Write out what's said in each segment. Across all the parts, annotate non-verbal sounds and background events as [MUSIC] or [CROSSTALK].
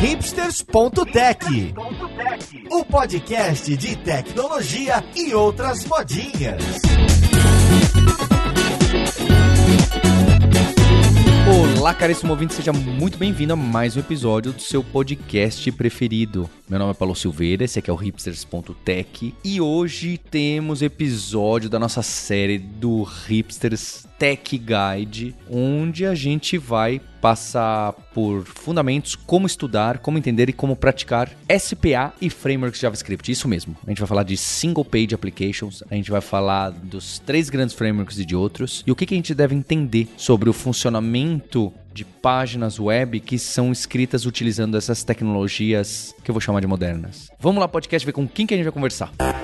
hipsters.tech, o podcast de tecnologia e outras modinhas. Olá, caríssimo ouvinte, seja muito bem-vindo a mais um episódio do seu podcast preferido. Meu nome é Paulo Silveira, esse aqui é o hipsters.tech e hoje temos episódio da nossa série do Hipsters Tech Guide, onde a gente vai passar por fundamentos, como estudar, como entender e como praticar SPA e frameworks JavaScript. Isso mesmo. A gente vai falar de single page applications, a gente vai falar dos três grandes frameworks e de outros, e o que, que a gente deve entender sobre o funcionamento de páginas web que são escritas utilizando essas tecnologias que eu vou chamar de modernas. Vamos lá, podcast, ver com quem que a gente vai conversar. Para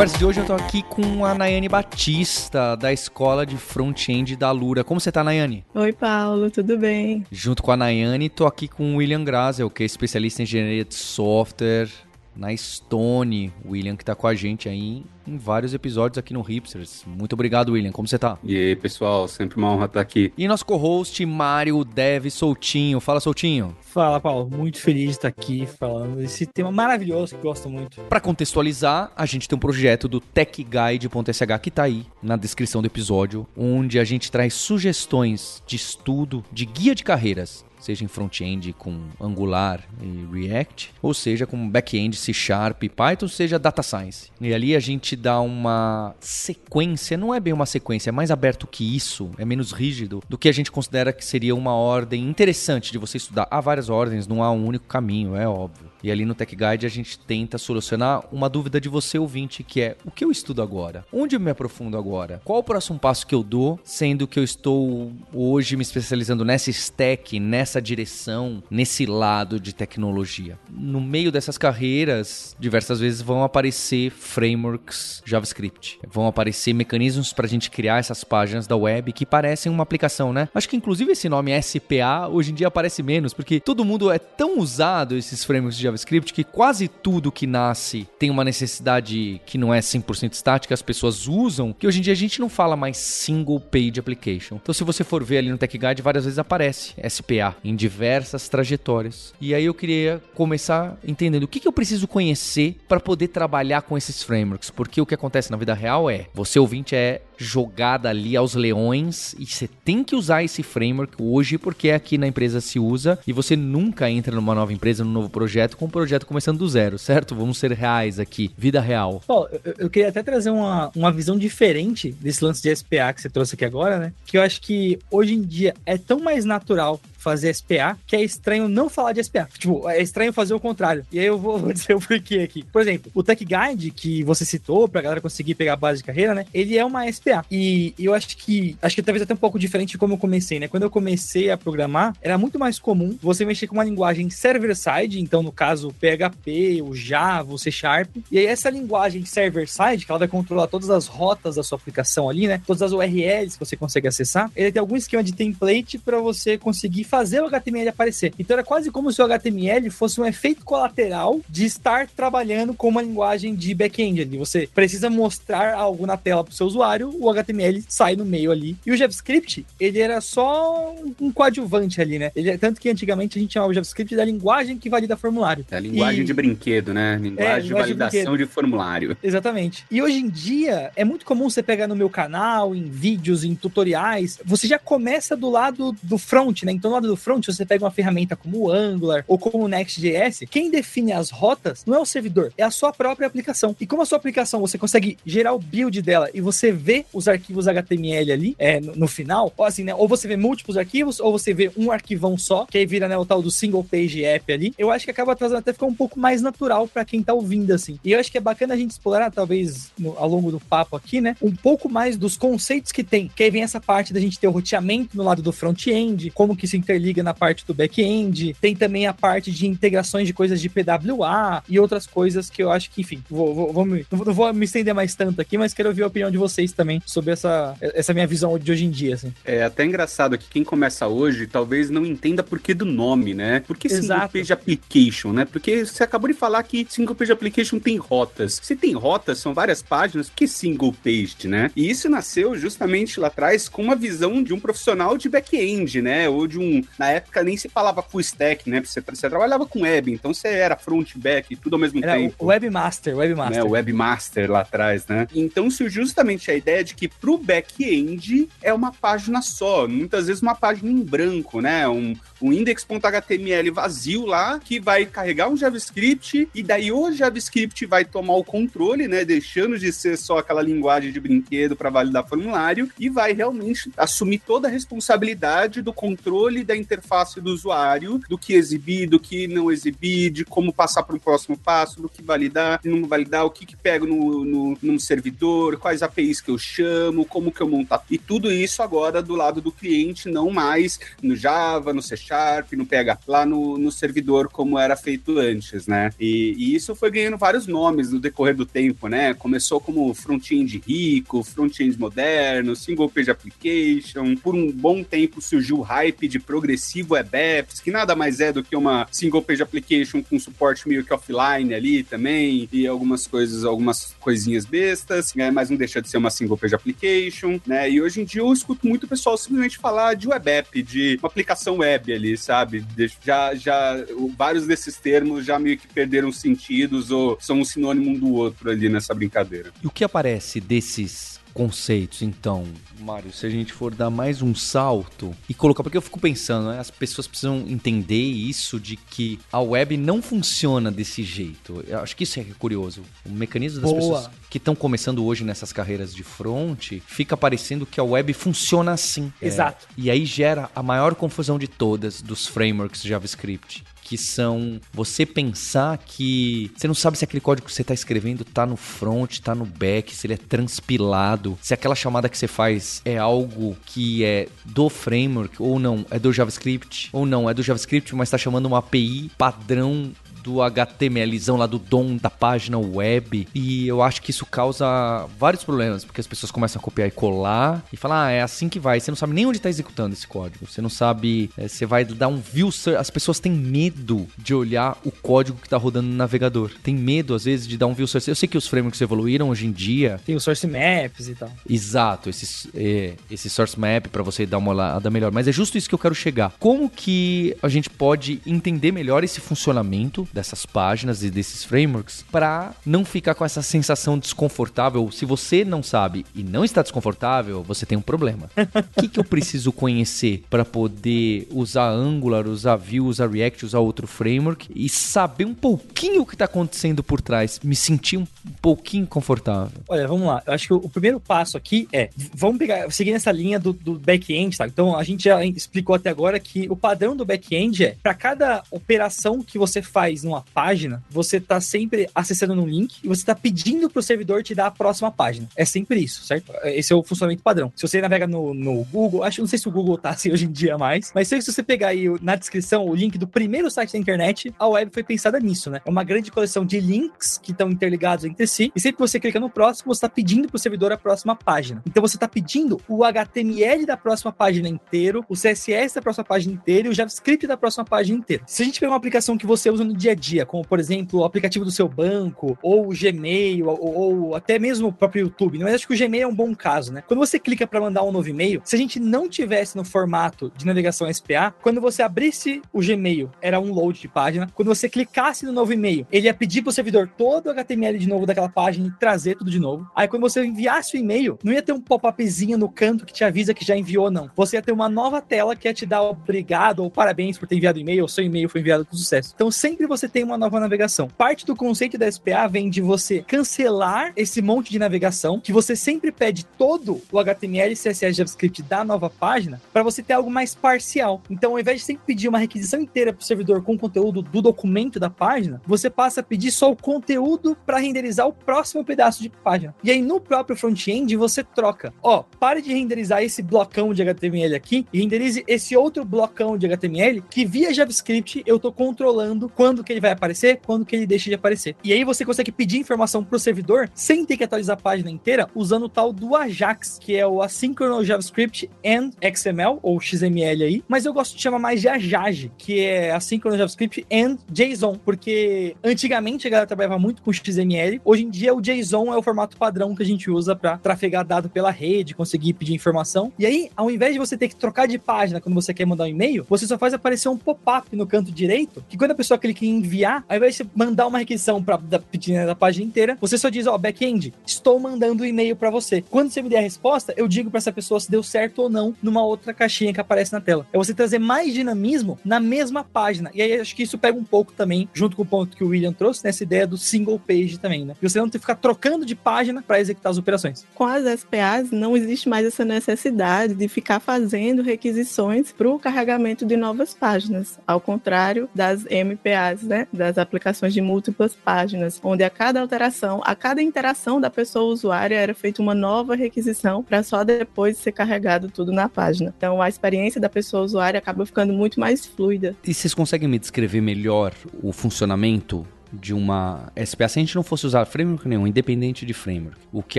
conversa de hoje eu tô aqui com a Nayane Batista, da Escola de Front-End da Lura. Como você tá, Nayane? Oi, Paulo, tudo bem? Junto com a Nayane, tô aqui com o William Grazel, que é especialista em engenharia de software na Stone. O William que tá com a gente aí em vários episódios aqui no Hipsters. Muito obrigado, William. Como você tá? E aí, pessoal, sempre uma honra estar aqui. E nosso co-host, Mário Dev Soltinho. Fala, Soltinho. Fala, Paulo. Muito feliz de estar aqui falando desse tema maravilhoso que gosto muito. Para contextualizar, a gente tem um projeto do techguide.sh que tá aí na descrição do episódio, onde a gente traz sugestões de estudo, de guia de carreiras seja em front-end com Angular e React, ou seja com back-end C Sharp, Python, seja Data Science. E ali a gente dá uma sequência, não é bem uma sequência, é mais aberto que isso, é menos rígido do que a gente considera que seria uma ordem interessante de você estudar. Há várias ordens, não há um único caminho, é óbvio. E ali no Tech Guide a gente tenta solucionar uma dúvida de você ouvinte, que é o que eu estudo agora? Onde eu me aprofundo agora? Qual o próximo passo que eu dou, sendo que eu estou hoje me especializando nessa stack, nessa direção, nesse lado de tecnologia? No meio dessas carreiras, diversas vezes vão aparecer frameworks JavaScript. Vão aparecer mecanismos para a gente criar essas páginas da web que parecem uma aplicação, né? Acho que inclusive esse nome SPA hoje em dia aparece menos, porque todo mundo é tão usado esses frameworks de JavaScript que quase tudo que nasce tem uma necessidade que não é 100% estática, as pessoas usam, que hoje em dia a gente não fala mais single page application. Então se você for ver ali no Tech Guide, várias vezes aparece SPA em diversas trajetórias. E aí eu queria começar entendendo o que, que eu preciso conhecer para poder trabalhar com esses frameworks, porque o que acontece na vida real é, você ouvinte é jogada ali aos leões e você tem que usar esse framework hoje porque aqui na empresa se usa e você nunca entra numa nova empresa, num novo projeto com um projeto começando do zero, certo? Vamos ser reais aqui, vida real. Paulo, eu, eu queria até trazer uma, uma visão diferente desse lance de SPA que você trouxe aqui agora, né? Que eu acho que hoje em dia é tão mais natural fazer SPA, que é estranho não falar de SPA. Tipo, é estranho fazer o contrário. E aí eu vou, [LAUGHS] dizer o porquê aqui. Por exemplo, o Tech Guide que você citou, pra galera conseguir pegar a base de carreira, né? Ele é uma SPA. E eu acho que, acho que talvez até um pouco diferente de como eu comecei, né? Quando eu comecei a programar, era muito mais comum você mexer com uma linguagem server-side, então no caso PHP, o Java, o C Sharp. E aí essa linguagem server-side, que ela vai controlar todas as rotas da sua aplicação ali, né? Todas as URLs que você consegue acessar, ele tem algum esquema de template para você conseguir fazer o HTML aparecer. Então era quase como se o HTML fosse um efeito colateral de estar trabalhando com uma linguagem de back-end ali. Você precisa mostrar algo na tela para o seu usuário, o HTML sai no meio ali. E o JavaScript, ele era só um coadjuvante ali, né? Ele, tanto que antigamente a gente chamava o JavaScript da linguagem que valida formulário. É a linguagem E- de brinquedo, né? Linguagem É, de linguagem de validação de, formulário. Exatamente. E hoje em dia é muito comum você pegar no meu canal, em vídeos, em tutoriais, você já começa do lado do front, né? Então, lado do front, você pega uma ferramenta como o Angular ou como o Next.js, quem define as rotas não é o servidor, é a sua própria aplicação. E como a sua aplicação você consegue gerar o build dela e você vê os arquivos HTML ali é, no, no final, ou assim, né? Ou você vê múltiplos arquivos, ou você vê um arquivão só, que aí vira né, o tal do single page app ali. Eu acho que acaba trazendo até ficar um pouco mais natural pra quem tá ouvindo, assim. E eu acho que é bacana a gente explorar, talvez, no- ao longo do papo aqui, né? Um pouco mais dos conceitos que tem. Que aí vem essa parte da gente ter o roteamento no lado do front-end, como que isso interliga na parte do back-end, tem também a parte de integrações de coisas de PWA e outras coisas que eu acho que, enfim, vou, vou, vou me, não vou me estender mais tanto aqui, mas quero ouvir a opinião de vocês também sobre essa, essa minha visão de hoje em dia. Assim. É até engraçado que quem começa hoje talvez não entenda por que do nome, né? Por que Exato. Single Page Application, né? Porque você acabou de falar que Single Page Application tem rotas. Se tem rotas, são várias páginas, por que Single Page, né? E isso nasceu justamente lá atrás com uma visão de um profissional de back-end, né? Ou de um. Na época nem se falava full stack, né? Você, você trabalhava com web, então você era front, back, tudo ao mesmo era tempo. O webmaster, webmaster. Né? O webmaster lá atrás, né? Então surgiu justamente a ideia de que pro back-end é uma página só, muitas vezes uma página em branco, né? Um, um index.html vazio lá que vai carregar um JavaScript e daí o JavaScript vai tomar o controle, né, deixando de ser só aquela linguagem de brinquedo para validar formulário e vai realmente assumir toda a responsabilidade do controle da interface do usuário, do que exibir, do que não exibir, de como passar para o próximo passo, do que validar, não validar, o que que pego no, no num servidor, quais APIs que eu chamo, como que eu montar e tudo isso agora do lado do cliente, não mais no Java, no C Sharp, no PH, lá no, no servidor como era feito antes, né? E, e, isso foi ganhando vários nomes no decorrer do tempo, né? Começou como front-end rico, front-end moderno, single page application. Por um bom tempo surgiu o hype de progressivo web apps, que nada mais é do que uma single page application com suporte meio que offline ali também, e algumas coisas, algumas coisinhas bestas, né? Mas não deixa de ser uma single page application, né? E hoje em dia eu escuto muito o pessoal simplesmente falar de web app, de uma aplicação web ali, sabe? Já, já, vários desses termos já meio que perderam sentidos ou são um sinônimo um do outro ali nessa brincadeira. E o que aparece desses conceitos, então, Mário, se a gente for dar mais um salto e colocar, porque eu fico pensando, né, as pessoas precisam entender isso de que a web não funciona desse jeito. Eu acho que isso é curioso. O mecanismo das Boa. pessoas que estão começando hoje nessas carreiras de front, fica parecendo que a web funciona assim. Exato. É, e aí gera a maior confusão de todas dos frameworks JavaScript que são você pensar que você não sabe se aquele código que você está escrevendo está no front, está no back, se ele é transpilado, se aquela chamada que você faz é algo que é do framework ou não, é do JavaScript, ou não, é do JavaScript, mas está chamando uma API padrão do HTMLzão lá do DOM da página web. E eu acho que isso causa vários problemas, porque as pessoas começam a copiar e colar e falar, ah, é assim que vai. Você não sabe nem onde está executando esse código. Você não sabe, é, você vai dar um view search. As pessoas têm medo de olhar o código que está rodando no navegador. Tem medo, às vezes, de dar um view search. Eu sei que os frameworks evoluíram hoje em dia. Tem o source maps e tal. Exato, esse, é, esse source map para você dar uma olhada melhor. Mas é justo isso que eu quero chegar. Como que a gente pode entender melhor esse funcionamento dessas páginas e desses frameworks para não ficar com essa sensação desconfortável. Se você não sabe e não está desconfortável, você tem um problema. O que, que eu preciso conhecer para poder usar Angular, usar Vue, usar React, usar outro framework e saber um pouquinho o que está acontecendo por trás, me sentir um pouquinho confortável? Olha, vamos lá. Eu acho que o primeiro passo aqui é, vamos pegar, seguir nessa linha do, do back-end, tá? Então a gente já explicou até agora que o padrão do back-end é para cada operação que você faz numa página, você tá sempre acessando um link e você tá pedindo pro servidor te dar a próxima página. É sempre isso, certo? Esse é o funcionamento padrão. Se você navega no, no Google, acho não sei se o Google tá assim [LAUGHS] hoje em dia mais, mas se você pegar aí na descrição o link do primeiro site da internet, a web foi pensada nisso, né? É uma grande coleção de links que estão interligados entre si, e sempre que você clica no próximo, você tá pedindo pro servidor a próxima página. Então você tá pedindo o HTML da próxima página inteiro, o CSS da próxima página inteira e o JavaScript da próxima página inteira. Se a gente pegar uma aplicação que você usa no dia a dia, dia, como por exemplo o aplicativo do seu banco, ou o Gmail, ou, ou até mesmo o próprio YouTube. Né? Mas acho que o Gmail é um bom caso, né? Quando você clica para mandar um novo e-mail, se a gente não tivesse no formato de navegação SPA, quando você abrisse o Gmail, era um load de página. Quando você clicasse no novo e-mail, ele ia pedir pro servidor todo o HTML de novo daquela página e trazer tudo de novo. Aí quando você enviasse o e-mail, não ia ter um pop-upzinho no canto que te avisa que já enviou, não. Você ia ter uma nova tela que ia te dar obrigado ou parabéns por ter enviado o e-mail, ou seu e-mail foi enviado com sucesso. Então sempre você você tem uma nova navegação? Parte do conceito da SPA vem de você cancelar esse monte de navegação, que você sempre pede todo o HTML, CSS, JavaScript da nova página, para você ter algo mais parcial. Então, ao invés de sempre pedir uma requisição inteira para o servidor com conteúdo do documento da página, você passa a pedir só o conteúdo para renderizar o próximo pedaço de página. E aí, no próprio front-end, você troca. Ó, pare de renderizar esse blocão de HTML aqui e renderize esse outro blocão de HTML que via JavaScript eu estou controlando quando que ele vai aparecer, quando que ele deixa de aparecer. E aí você consegue pedir informação para o servidor sem ter que atualizar a página inteira usando o tal do Ajax, que é o Asynchronous JavaScript and XML, ou XML aí, mas eu gosto de chamar mais de Ajage, que é Asynchronous JavaScript and JSON, porque antigamente a galera trabalhava muito com XML, hoje em dia o JSON é o formato padrão que a gente usa para trafegar dado pela rede, conseguir pedir informação. E aí, ao invés de você ter que trocar de página quando você quer mandar um e-mail, você só faz aparecer um pop-up no canto direito, que quando a pessoa clica em enviar, ao invés de mandar uma requisição para pedir da página inteira, você só diz, ó, oh, back-end, estou mandando um e-mail para você. Quando você me der a resposta, eu digo para essa pessoa se deu certo ou não numa outra caixinha que aparece na tela. É você trazer mais dinamismo na mesma página. E aí acho que isso pega um pouco também, junto com o ponto que o William trouxe, nessa ideia do single page também, né? E você não ter que ficar trocando de página para executar as operações. Com as SPAs, não existe mais essa necessidade de ficar fazendo requisições para o carregamento de novas páginas, ao contrário das MPAs, né? Das aplicações de múltiplas páginas, onde a cada alteração, a cada interação da pessoa usuária era feita uma nova requisição para só depois ser carregado tudo na página. Então a experiência da pessoa usuária acaba ficando muito mais fluida. E vocês conseguem me descrever melhor o funcionamento de uma SPA se a gente não fosse usar framework nenhum, independente de framework. O que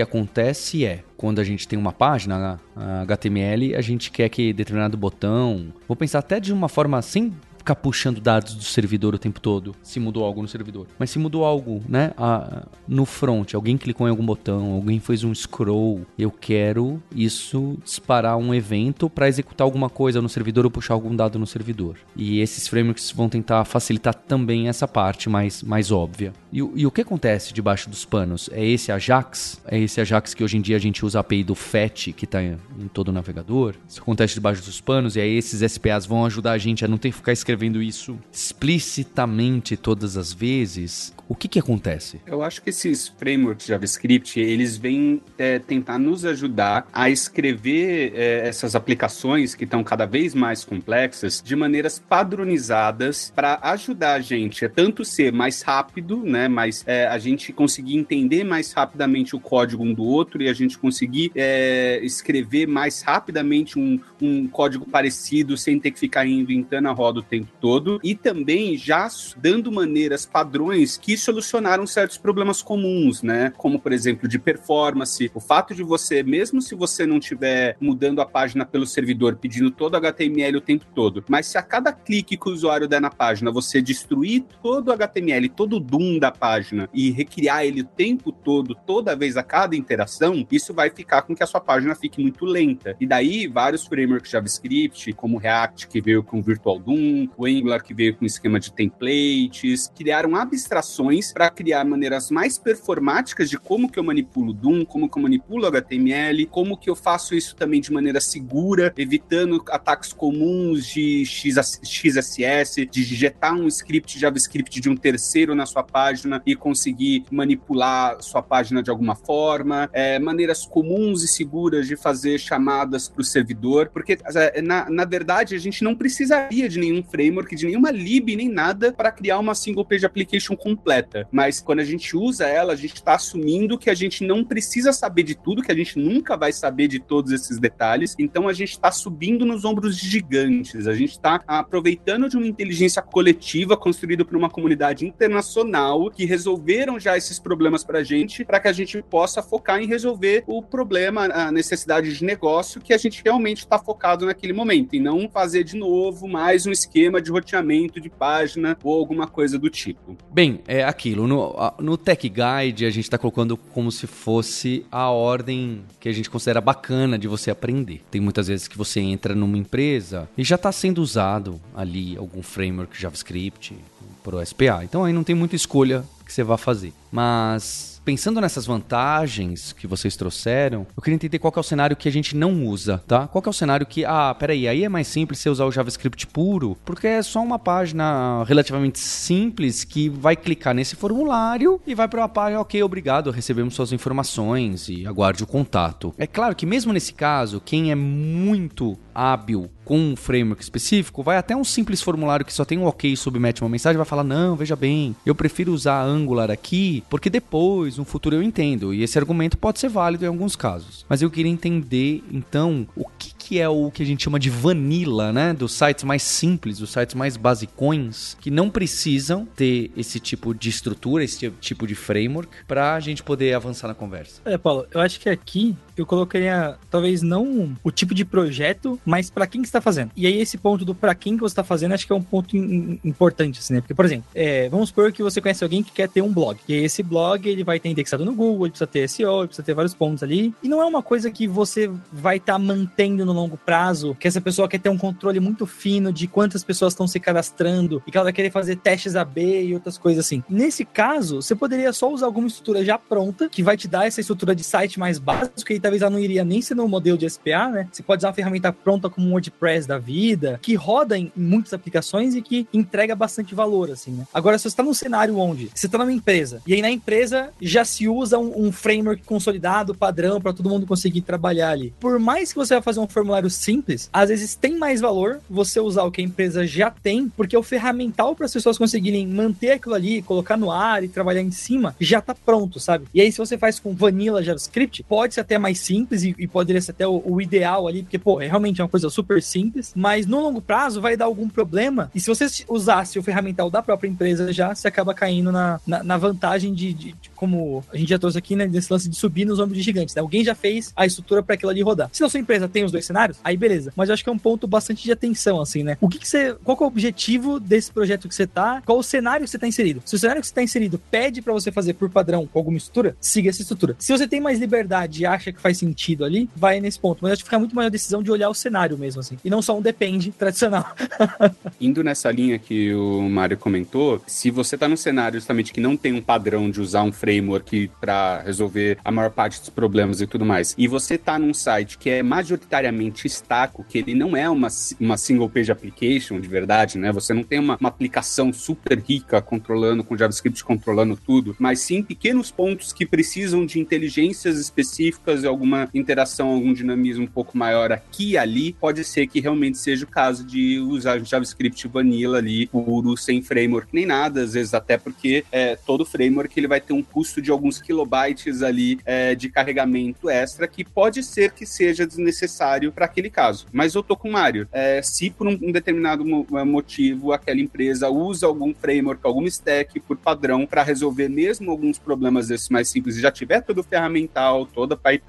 acontece é, quando a gente tem uma página HTML, a gente quer que determinado botão, vou pensar até de uma forma sem ficar puxando dados do servidor o tempo todo, se mudou algo no servidor. Mas se mudou algo, né, a, no front, alguém clicou em algum botão, alguém fez um scroll, eu quero isso disparar um evento para executar alguma coisa no servidor ou puxar algum dado no servidor. E esses frameworks vão tentar facilitar também essa parte mais, mais óbvia. E, e o que acontece debaixo dos panos? É esse Ajax? É esse Ajax que hoje em dia a gente usa a API do FET, que está em, em todo o navegador? Isso acontece debaixo dos panos e aí esses SPAs vão ajudar a gente a não ter que ficar escrevendo escrevendo isso explicitamente todas as vezes, o que que acontece? Eu acho que esses frameworks JavaScript, eles vêm é, tentar nos ajudar a escrever é, essas aplicações que estão cada vez mais complexas de maneiras padronizadas para ajudar a gente a tanto ser mais rápido, né, mas é, a gente conseguir entender mais rapidamente o código um do outro e a gente conseguir é, escrever mais rapidamente um, um código parecido sem ter que ficar inventando a roda o tempo tempo todo e também já dando maneiras, padrões que solucionaram certos problemas comuns, né? Como, por exemplo, de performance, o fato de você, mesmo se você não estiver mudando a página pelo servidor, pedindo todo HTML o tempo todo, mas se a cada clique que o usuário der na página você destruir todo o HTML, todo o DOM da página e recriar ele o tempo todo, toda vez a cada interação, isso vai ficar com que a sua página fique muito lenta. E daí, vários frameworks JavaScript, como React, que veio com Virtual DOM, o Angular que veio com esquema de templates, criaram abstrações para criar maneiras mais performáticas de como que eu manipulo DOM, como que eu manipulo HTML, como que eu faço isso também de maneira segura, evitando ataques comuns de XSS, de digitar um script JavaScript de um terceiro na sua página e conseguir manipular sua página de alguma forma, é, maneiras comuns e seguras de fazer chamadas para o servidor, porque é, na, na verdade a gente não precisaria de nenhum framework, de nenhuma lib, nem nada, para criar uma single page application completa. Mas quando a gente usa ela, a gente está assumindo que a gente não precisa saber de tudo, que a gente nunca vai saber de todos esses detalhes. Então a gente está subindo nos ombros de gigantes. A gente está aproveitando de uma inteligência coletiva construída por uma comunidade internacional que resolveram já esses problemas para a gente, para que a gente possa focar em resolver o problema, a necessidade de negócio que a gente realmente está focado naquele momento, e não fazer de novo mais um esquema de roteamento de página ou alguma coisa do tipo. Bem, é aquilo. No, no Tech Guide, a gente está colocando como se fosse a ordem que a gente considera bacana de você aprender. Tem muitas vezes que você entra numa empresa e já está sendo usado ali algum framework JavaScript, pro SPA. Então aí não tem muita escolha que você vai fazer. Mas pensando nessas vantagens que vocês trouxeram, eu queria entender qual é o cenário que a gente não usa, tá? Qual é o cenário que, ah, peraí, aí é mais simples você usar o JavaScript puro, porque é só uma página relativamente simples que vai clicar nesse formulário e vai para uma página, ok, obrigado, recebemos suas informações e aguarde o contato. É claro que mesmo nesse caso, quem é muito hábil com um framework específico, vai até um simples formulário que só tem um ok e submete uma mensagem, vai falar: "Não, veja bem, eu prefiro usar Angular aqui, porque depois, no futuro eu entendo". E esse argumento pode ser válido em alguns casos. Mas eu queria entender então o que que é o que a gente chama de vanilla, né, dos sites mais simples, dos sites mais basicões, que não precisam ter esse tipo de estrutura, esse tipo de framework para a gente poder avançar na conversa. É, Paulo, eu acho que aqui eu colocaria talvez não o tipo de projeto, mas para quem que está fazendo. E aí esse ponto do para quem que você está fazendo, acho que é um ponto importante, assim, né? Porque, por exemplo, é, vamos supor que você conhece alguém que quer ter um blog. E esse blog ele vai ter indexado no Google, ele precisa ter SEO, ele precisa ter vários pontos ali. E não é uma coisa que você vai estar tá mantendo no longo prazo, que essa pessoa quer ter um controle muito fino de quantas pessoas estão se cadastrando e que ela vai querer fazer testes AB e outras coisas assim. Nesse caso, você poderia só usar alguma estrutura já pronta, que vai te dar essa estrutura de site mais básico, que talvez ela não iria nem ser no modelo de SPA, né? Você pode usar uma ferramenta pronta como um WordPress da vida, que roda em muitas aplicações e que entrega bastante valor, assim, né? Agora, se você está num cenário onde você está numa empresa, e aí na empresa já se usa um, um framework consolidado, padrão, para todo mundo conseguir trabalhar ali. Por mais que você vá fazer um formulário simples, às vezes tem mais valor você usar o que a empresa já tem, porque o ferramental para as pessoas conseguirem manter aquilo ali, colocar no ar e trabalhar em cima, já está pronto, sabe? E aí, se você faz com vanilla JavaScript, pode ser até mais simples e, e poderia ser até o, o, ideal ali, porque, pô, é realmente uma coisa super simples, mas no longo prazo vai dar algum problema. E se você usasse o ferramental da própria empresa já, você acaba caindo na, na, na vantagem de, de, de, como a gente já trouxe aqui, né, nesse lance de subir nos ombros de gigantes. Né? Alguém já fez a estrutura para aquilo ali rodar. Se a sua empresa tem os dois cenários, aí beleza. Mas eu acho que é um ponto bastante de atenção, assim, né? O que, que você. Qual que é o objetivo desse projeto que você tá? Qual o cenário que você tá inserido? Se o cenário que você tá inserido pede para você fazer por padrão alguma estrutura, siga essa estrutura. Se você tem mais liberdade e acha que faz sentido ali, vai nesse ponto. Mas acho que fica muito mais a decisão de olhar o cenário mesmo, assim. E não só um depende tradicional. [LAUGHS] Indo nessa linha que o Mário comentou, se você tá num cenário justamente que não tem um padrão de usar um framework para resolver a maior parte dos problemas e tudo mais, e você tá num site que é majoritariamente estaco, que ele não é uma, uma single page application de verdade, né? Você não tem uma, uma aplicação super rica controlando, com JavaScript controlando tudo, mas sim pequenos pontos que precisam de inteligências específicas alguma interação, algum dinamismo um pouco maior aqui e ali, pode ser que realmente seja o caso de usar JavaScript vanilla ali, puro, sem framework nem nada, às vezes até porque é, todo framework ele vai ter um custo de alguns kilobytes ali é, de carregamento extra que pode ser que seja desnecessário para aquele caso. Mas eu tô com o Mário. É, se por um, determinado é, motivo aquela empresa usa algum framework, algum stack por padrão para resolver mesmo alguns problemas desses mais simples e já tiver todo o ferramental, toda a pipeline,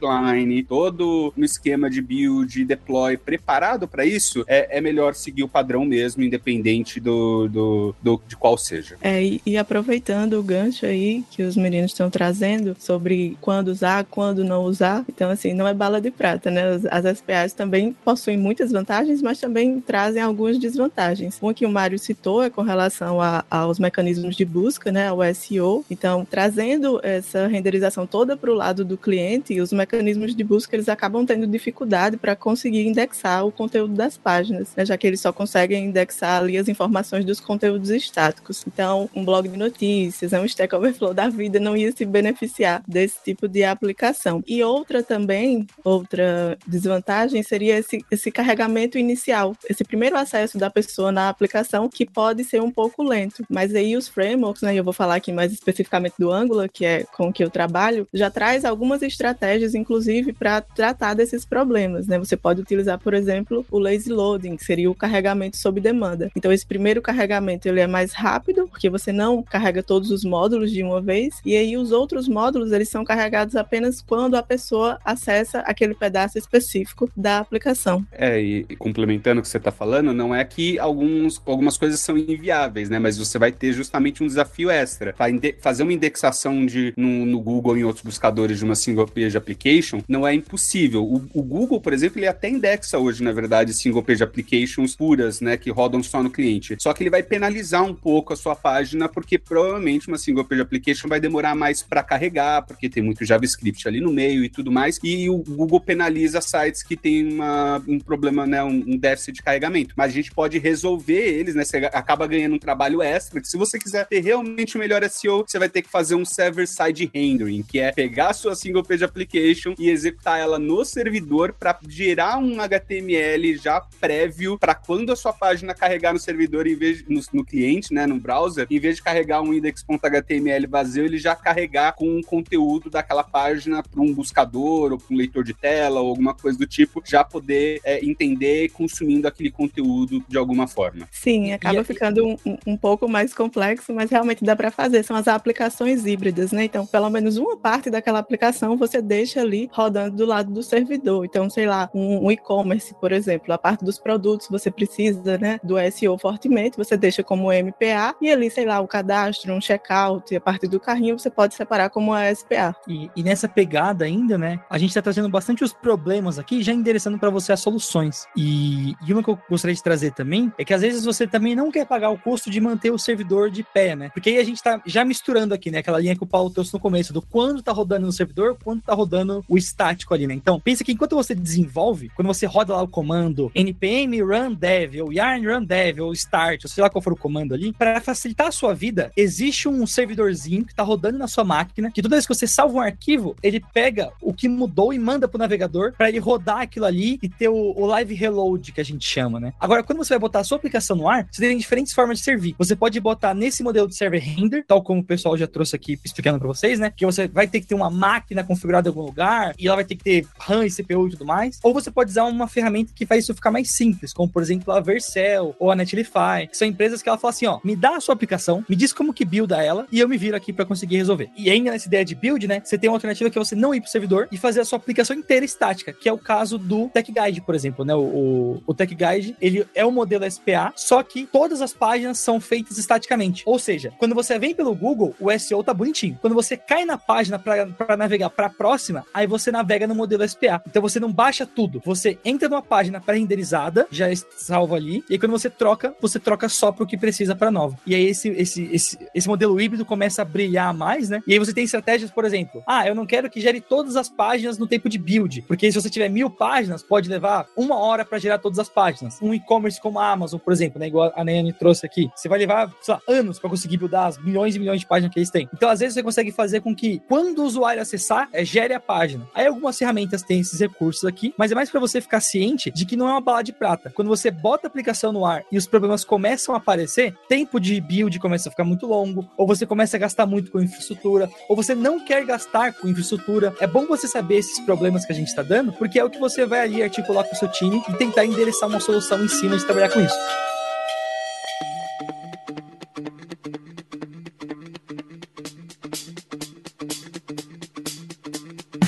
todo o esquema de build, deploy preparado para isso, é, é melhor seguir o padrão mesmo, independente do, do, do de qual seja. É, e, e aproveitando o gancho aí que os meninos estão trazendo sobre quando usar, quando não usar, então assim, não é bala de prata, né? As, as SPAs também possuem muitas vantagens, mas também trazem algumas desvantagens. Uma que o Mário citou é com relação a, aos mecanismos de busca, né, ao SEO. Então, trazendo essa renderização toda para o lado do cliente, os mecanismos de busca eles acabam tendo dificuldade para conseguir indexar o conteúdo das páginas, né, já que eles só conseguem indexar ali as informações dos conteúdos estáticos. Então, um blog de notícias, um Stack Overflow da vida não ia se beneficiar desse tipo de aplicação. E outra também, outra desvantagem seria esse, esse carregamento inicial, esse primeiro acesso da pessoa na aplicação que pode ser um pouco lento. Mas aí os frameworks, né, eu vou falar aqui mais especificamente do Angular, que é com que eu trabalho, já traz algumas estratégias, inclusive, para tratar desses problemas. Né? Você pode utilizar, por exemplo, o lazy loading, que seria o carregamento sob demanda. Então, esse primeiro carregamento ele é mais rápido, porque você não carrega todos os módulos de uma vez, e aí os outros módulos eles são carregados apenas quando a pessoa acessa aquele pedaço específico da aplicação. É, e complementando o que você está falando, não é que alguns, algumas coisas são inviáveis, né? Mas você vai ter justamente um desafio extra. Fazer uma indexação de, no, no Google e em outros buscadores de uma single page application application, não é impossível. O, o, Google, por exemplo, ele até indexa hoje, na verdade, single page applications puras, né, que rodam só no cliente. Só que ele vai penalizar um pouco a sua página, porque provavelmente uma single page application vai demorar mais para carregar, porque tem muito JavaScript ali no meio e tudo mais. E o Google penaliza sites que tem uma, um problema, né, um, um déficit de carregamento. Mas a gente pode resolver eles, né? Você acaba ganhando um trabalho extra. Que se você quiser ter realmente o melhor SEO, você vai ter que fazer um server-side rendering, que é pegar a sua single page application e executar ela no servidor para gerar um HTML já prévio para quando a sua página carregar no servidor em vez no, no cliente, né, no browser, em vez de carregar um index.html vazio, ele já carregar com o conteúdo daquela página para um buscador ou para um leitor de tela ou alguma coisa do tipo, já poder é, entender consumindo aquele conteúdo de alguma forma. Sim, acaba e, ficando um, um, pouco mais complexo, mas realmente dá para fazer. São as aplicações híbridas, né? Então, pelo menos uma parte daquela aplicação você deixa ali rodando do lado do servidor. Então, sei lá, um, um e-commerce, por exemplo, a parte dos produtos você precisa, né, do SEO fortemente, você deixa como MPA e ali, sei lá, o cadastro, um checkout a parte do carrinho você pode separar como a SPA. E, e nessa pegada ainda, né, a gente está trazendo bastante os problemas aqui, já endereçando para você as soluções. E, e uma que eu gostaria de trazer também é que às vezes você também não quer pagar o custo de manter o servidor de pé, né? Porque aí a gente tá já misturando aqui, né? Aquela linha que o Paulo trouxe no começo, do quando tá rodando no servidor, quando tá rodando o estático ali, né? Então, pensa que enquanto você desenvolve, quando você roda lá o comando npm run dev, ou yarn run dev, ou start, ou sei lá qual for o comando ali, para facilitar a sua vida, existe um servidorzinho que tá rodando na sua máquina, que toda vez que você salva um arquivo, ele pega o que mudou e manda pro navegador para ele rodar aquilo ali e ter o, o live reload que a gente chama, né? Agora, quando você vai botar a sua aplicação no ar, você tem diferentes formas de servir. Você pode botar nesse modelo de server render, tal como o pessoal já trouxe aqui explicando para vocês, né? Que você vai ter que ter uma máquina configurada em algum lugar e ela vai ter que ter RAM e CPU e tudo mais. Ou você pode usar uma ferramenta que faz isso ficar mais simples, como por exemplo a Vercel ou a Netlify, que são empresas que ela fala assim: ó, me dá a sua aplicação, me diz como que builda ela e eu me viro aqui para conseguir resolver. E ainda nessa ideia de build, né? Você tem uma alternativa que é você não ir pro servidor e fazer a sua aplicação inteira estática, que é o caso do Tech Guide, por exemplo, né? O, o, o Tech Guide, ele é o modelo SPA, só que todas as páginas são feitas estaticamente. Ou seja, quando você vem pelo Google, o SEO tá bonitinho. Quando você cai na página para navegar para a próxima, aí você navega no modelo SPA. Então você não baixa tudo. Você entra numa página pré-renderizada, já salvo ali, e aí quando você troca, você troca só pro que precisa para nova. E aí esse, esse, esse, esse modelo híbrido começa a brilhar mais, né? E aí você tem estratégias, por exemplo, ah, eu não quero que gere todas as páginas no tempo de build, porque se você tiver mil páginas, pode levar uma hora para gerar todas as páginas. Um e-commerce como a Amazon, por exemplo, né? Igual a Nayane trouxe aqui, você vai levar, sei lá, anos para conseguir buildar as milhões e milhões de páginas que eles têm. Então, às vezes, você consegue fazer com que, quando o usuário acessar, é, gere a página. Aí, algumas ferramentas têm esses recursos aqui, mas é mais para você ficar ciente de que não é uma bala de prata. Quando você bota a aplicação no ar e os problemas começam a aparecer, tempo de build começa a ficar muito longo, ou você começa a gastar muito com infraestrutura, ou você não quer gastar com infraestrutura. É bom você saber esses problemas que a gente está dando, porque é o que você vai ali articular com o seu time e tentar endereçar uma solução em cima de trabalhar com isso.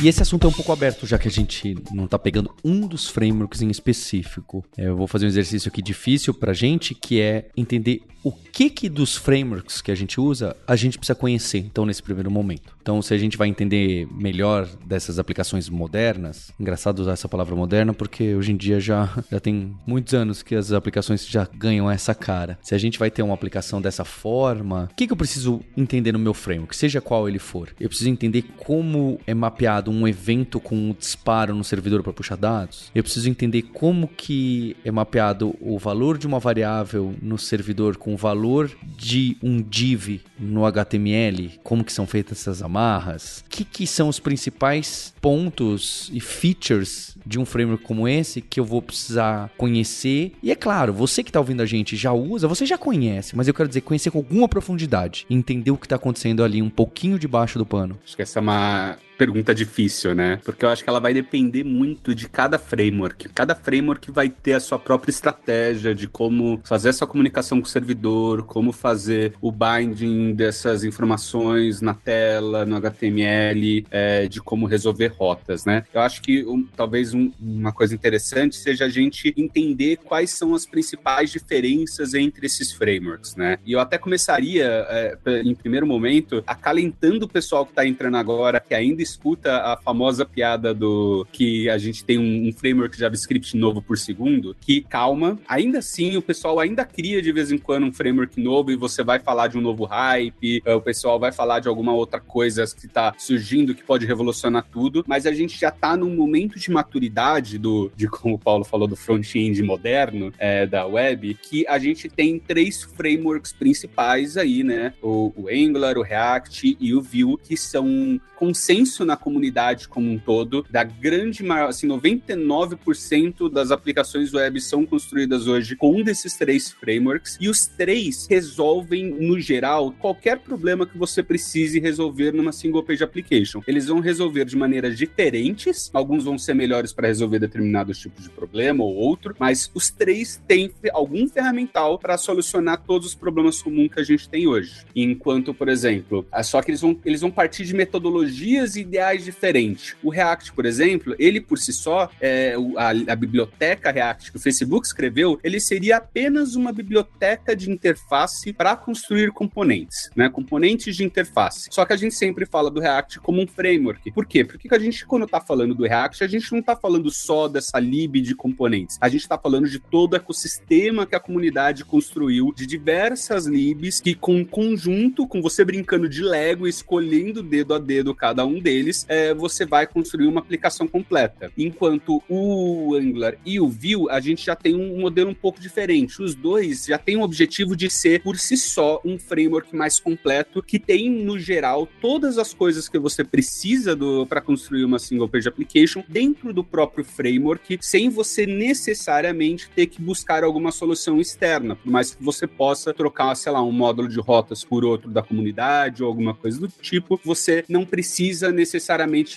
E esse assunto é um pouco aberto, já que a gente não tá pegando um dos frameworks em específico. É, eu vou fazer um exercício aqui difícil pra gente, que é entender o que que dos frameworks que a gente usa a gente precisa conhecer, então, nesse primeiro momento. Então, se a gente vai entender melhor dessas aplicações modernas, engraçado usar essa palavra moderna, porque hoje em dia já, já tem muitos anos que as aplicações já ganham essa cara. Se a gente vai ter uma aplicação dessa forma, o que, que eu preciso entender no meu framework, seja qual ele for? Eu preciso entender como é mapeado um evento com um disparo no servidor para puxar dados. Eu preciso entender como que é mapeado o valor de uma variável no servidor com valor de um div no HTML, como que são feitas essas amarras. O que, que são os principais pontos e features de um framework como esse que eu vou precisar conhecer. E é claro, você que está ouvindo a gente já usa, você já conhece, mas eu quero dizer conhecer com alguma profundidade, entender o que está acontecendo ali um pouquinho debaixo do pano. Acho que essa é uma pergunta difícil, né? Porque eu acho que ela vai depender muito de cada framework. Cada framework vai ter a sua própria estratégia de como fazer essa comunicação com o servidor, como fazer o binding dessas informações na tela, no HTML, é, de como resolver rotas, né? Eu acho que um, talvez um, uma coisa interessante seja a gente entender quais são as principais diferenças entre esses frameworks, né? E eu até começaria, é, em primeiro momento, acalentando o pessoal que está entrando agora, que ainda escuta a famosa piada do que a gente tem um, um framework JavaScript novo por segundo, que calma, ainda assim o pessoal ainda cria de vez em quando um framework novo e você vai falar de um novo hype, é, o pessoal vai falar de alguma outra coisa que está surgindo que pode revolucionar tudo, mas a gente já está num momento de maturidade do, de como o Paulo falou, do front-end moderno é, da web, que a gente tem três frameworks principais aí, né? O, o Angular, o React e o Vue, que são consenso na comunidade como um todo, da grande maior, assim, 99% das aplicações web são construídas hoje com um desses três frameworks, e os três resolvem, no geral, qualquer problema que você precise resolver numa single page application. Eles vão resolver de maneiras diferentes, alguns vão ser melhores para resolver determinados tipos de problema ou outro, mas os três têm algum ferramental para solucionar todos os problemas comuns que a gente tem hoje. Enquanto, por exemplo, é só que eles vão, eles vão partir de metodologias e ideais diferentes. O React, por exemplo, ele por si só, é, a, a biblioteca React que o Facebook escreveu, ele seria apenas uma biblioteca de interface para construir componentes, né? Componentes de interface. Só que a gente sempre fala do React como um framework. Por quê? Porque a gente, quando está falando do React, a gente não está falando só dessa lib de componentes. A gente está falando de todo o ecossistema que a comunidade construiu, de diversas libs que, com conjunto, com você brincando de Lego, escolhendo dedo a dedo cada um deles, é, você vai construir uma aplicação completa. Enquanto o Angular e o Vue, a gente já tem um modelo um pouco diferente. Os dois já têm o objetivo de ser, por si só, um framework mais completo que tem, no geral, todas as coisas que você precisa para construir uma single page application dentro do próprio framework, sem você necessariamente ter que buscar alguma solução externa, por mais que você possa trocar, sei lá, um módulo de rotas por outro da comunidade ou alguma coisa do tipo, você não precisa necessariamente